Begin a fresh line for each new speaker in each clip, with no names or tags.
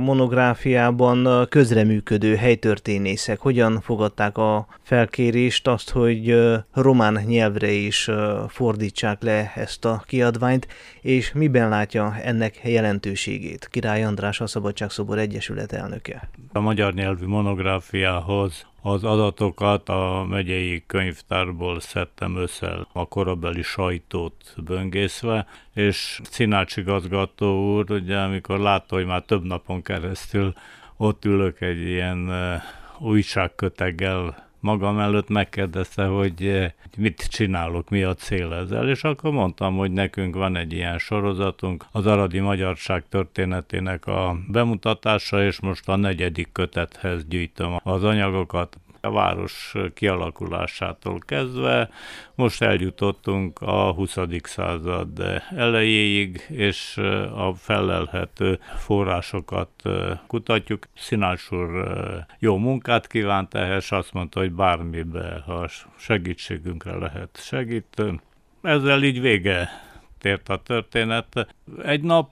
monográfiában közreműködő helytörténészek hogyan fogadták a felkérést, azt, hogy román nyelvre is fordítsák le ezt a kiadványt, és miben látja ennek jelentőségét? Király András, a Szabadságszobor Egyesület elnöke.
A magyar nyelvű monográfiához az adatokat a megyei könyvtárból szedtem össze a korabeli sajtót böngészve, és Cinács igazgató úr, ugye amikor látta, hogy már több napon keresztül ott ülök egy ilyen újságköteggel magam előtt megkérdezte, hogy mit csinálok, mi a cél ezzel, és akkor mondtam, hogy nekünk van egy ilyen sorozatunk, az aradi magyarság történetének a bemutatása, és most a negyedik kötethez gyűjtöm az anyagokat a város kialakulásától kezdve. Most eljutottunk a 20. század elejéig, és a felelhető forrásokat kutatjuk. Szinács úr jó munkát kívánt ehhez, azt mondta, hogy bármibe, ha segítségünkre lehet segít. Ezzel így vége tért a történet. Egy nap...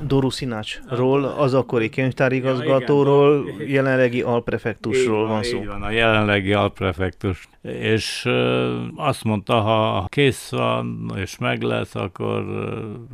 Doru Szinácsról, az akkori könyvtárigazgatóról, ja, jelenlegi alprefektusról van szó.
Így van, a jelenlegi alprefektus. És azt mondta, ha kész van és meg lesz, akkor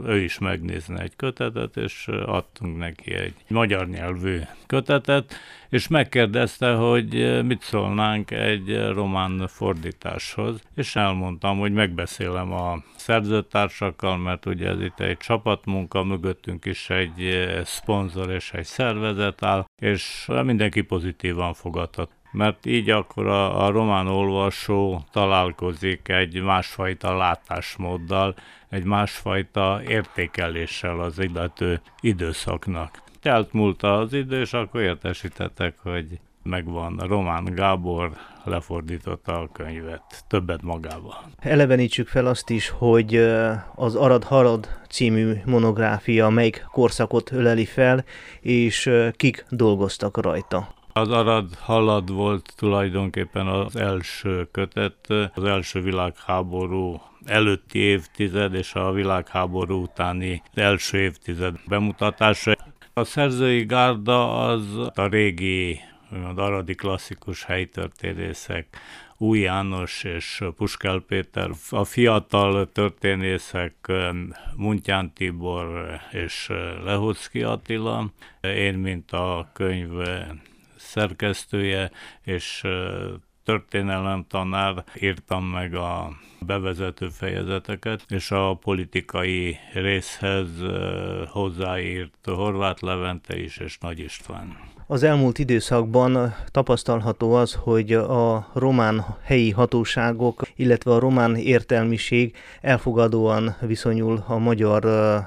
ő is megnézne egy kötetet, és adtunk neki egy magyar nyelvű kötetet, és megkérdezte, hogy mit szólnánk egy román fordításhoz, és elmondtam, hogy megbeszélem a szerzőtársakkal, mert ugye ez itt egy csapatmunka, mögöttünk is egy szponzor és egy szervezet áll, és mindenki pozitívan fogadott mert így akkor a, a román olvasó találkozik egy másfajta látásmóddal, egy másfajta értékeléssel az illető időszaknak. Telt múlt az idő, és akkor értesítettek, hogy megvan. Román Gábor lefordította a könyvet, többet magával.
Elevenítsük fel azt is, hogy az Arad Harad című monográfia melyik korszakot öleli fel, és kik dolgoztak rajta.
Az Arad Halad volt tulajdonképpen az első kötet, az első világháború előtti évtized és a világháború utáni első évtized bemutatása. A szerzői gárda az a régi, az aradi klasszikus helytörténészek, új János és Puskel Péter, a fiatal történészek Muntyán Tibor és Lehocki Attila, én, mint a könyv szerkesztője és történelem tanár, írtam meg a bevezető fejezeteket, és a politikai részhez hozzáírt Horváth Levente is és Nagy István.
Az elmúlt időszakban tapasztalható az, hogy a román helyi hatóságok, illetve a román értelmiség elfogadóan viszonyul a magyar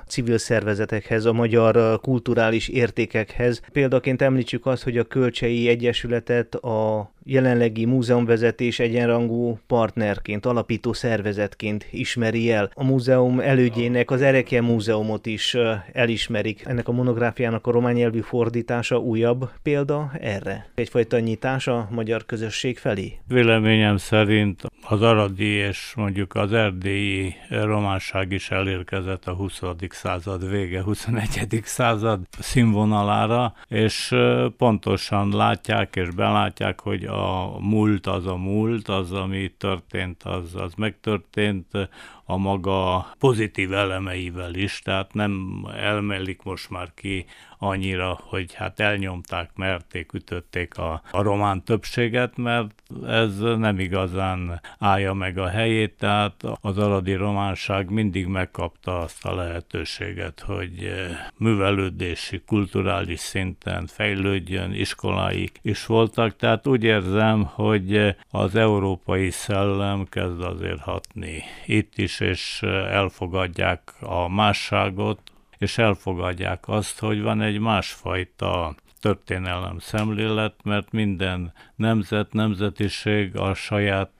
civil szervezetekhez, a magyar kulturális értékekhez. Példaként említsük azt, hogy a Kölcsei Egyesületet a jelenlegi múzeumvezetés egyenrangú partnerként, alapító szervezetként ismeri el. A múzeum elődjének az Erekje Múzeumot is elismerik. Ennek a monográfiának a román nyelvű fordítása újabb példa erre? Egyfajta nyitás a magyar közösség felé?
Véleményem szerint az aradi és mondjuk az erdélyi románság is elérkezett a 20. század vége, 21. század színvonalára, és pontosan látják és belátják, hogy a múlt az a múlt, az, ami történt, az, az megtörtént, a maga pozitív elemeivel is, tehát nem elmelik most már ki annyira, hogy hát elnyomták, merték, ütötték a, a román többséget, mert ez nem igazán állja meg a helyét, tehát az aradi románság mindig megkapta azt a lehetőséget, hogy eh, művelődési, kulturális szinten fejlődjön, iskoláik is voltak, tehát úgy érzem, hogy az európai szellem kezd azért hatni itt is, és elfogadják a másságot, és elfogadják azt, hogy van egy másfajta történelem szemlélet, mert minden nemzet, nemzetiség a saját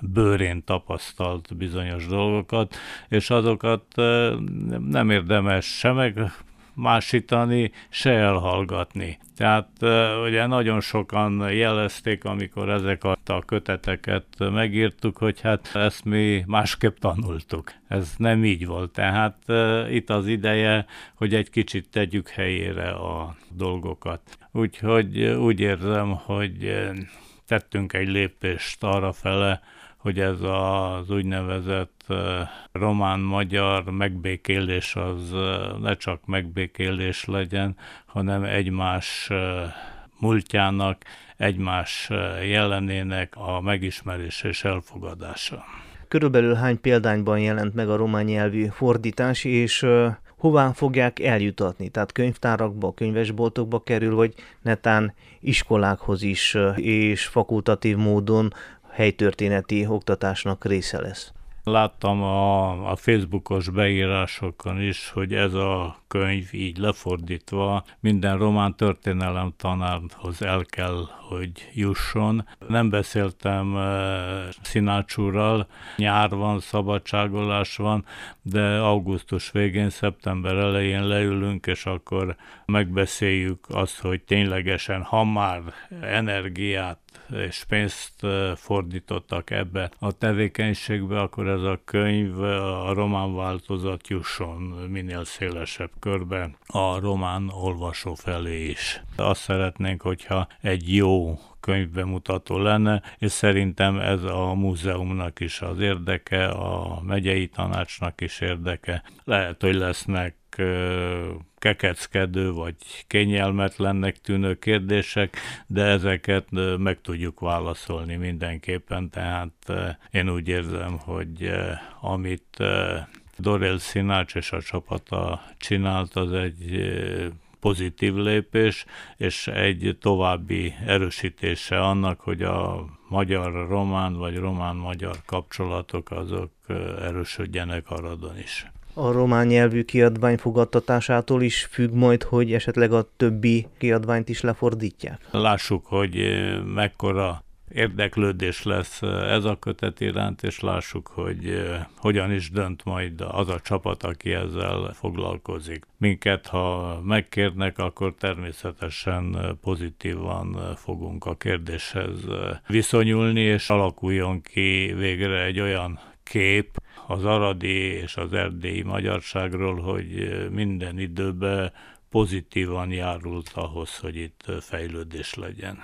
bőrén tapasztalt bizonyos dolgokat, és azokat nem érdemes se meg másítani, se elhallgatni. Tehát ugye nagyon sokan jelezték, amikor ezeket a köteteket megírtuk, hogy hát ezt mi másképp tanultuk. Ez nem így volt. Tehát itt az ideje, hogy egy kicsit tegyük helyére a dolgokat. Úgyhogy úgy érzem, hogy tettünk egy lépést arra fele, hogy ez az úgynevezett román-magyar megbékélés az ne csak megbékélés legyen, hanem egymás múltjának, egymás jelenének a megismerés és elfogadása.
Körülbelül hány példányban jelent meg a román nyelvű fordítás, és hová fogják eljutatni? Tehát könyvtárakba, könyvesboltokba kerül, vagy netán iskolákhoz is és fakultatív módon helytörténeti oktatásnak része lesz.
Láttam a, a Facebookos beírásokon is, hogy ez a könyv így lefordítva minden román történelem tanárhoz el kell, hogy jusson. Nem beszéltem uh, Szinácsúrral, nyár van, szabadságolás van, de augusztus végén, szeptember elején leülünk, és akkor megbeszéljük azt, hogy ténylegesen, ha már energiát és pénzt fordítottak ebbe a tevékenységbe, akkor ez a könyv, a román változat jusson minél szélesebb körbe a román olvasó felé is. Azt szeretnénk, hogyha egy jó könyvbemutató lenne, és szerintem ez a múzeumnak is az érdeke, a megyei tanácsnak is érdeke. Lehet, hogy lesznek kekeckedő vagy kényelmetlennek tűnő kérdések, de ezeket meg tudjuk válaszolni mindenképpen, tehát én úgy érzem, hogy amit Dorel Szinács és a csapata csinált, az egy pozitív lépés, és egy további erősítése annak, hogy a magyar-román vagy román-magyar kapcsolatok azok erősödjenek Aradon is.
A román nyelvű kiadvány fogadtatásától is függ majd, hogy esetleg a többi kiadványt is lefordítják?
Lássuk, hogy mekkora érdeklődés lesz ez a kötet iránt, és lássuk, hogy hogyan is dönt majd az a csapat, aki ezzel foglalkozik. Minket, ha megkérnek, akkor természetesen pozitívan fogunk a kérdéshez viszonyulni, és alakuljon ki végre egy olyan kép az aradi és az erdélyi magyarságról, hogy minden időben pozitívan járult ahhoz, hogy itt fejlődés legyen.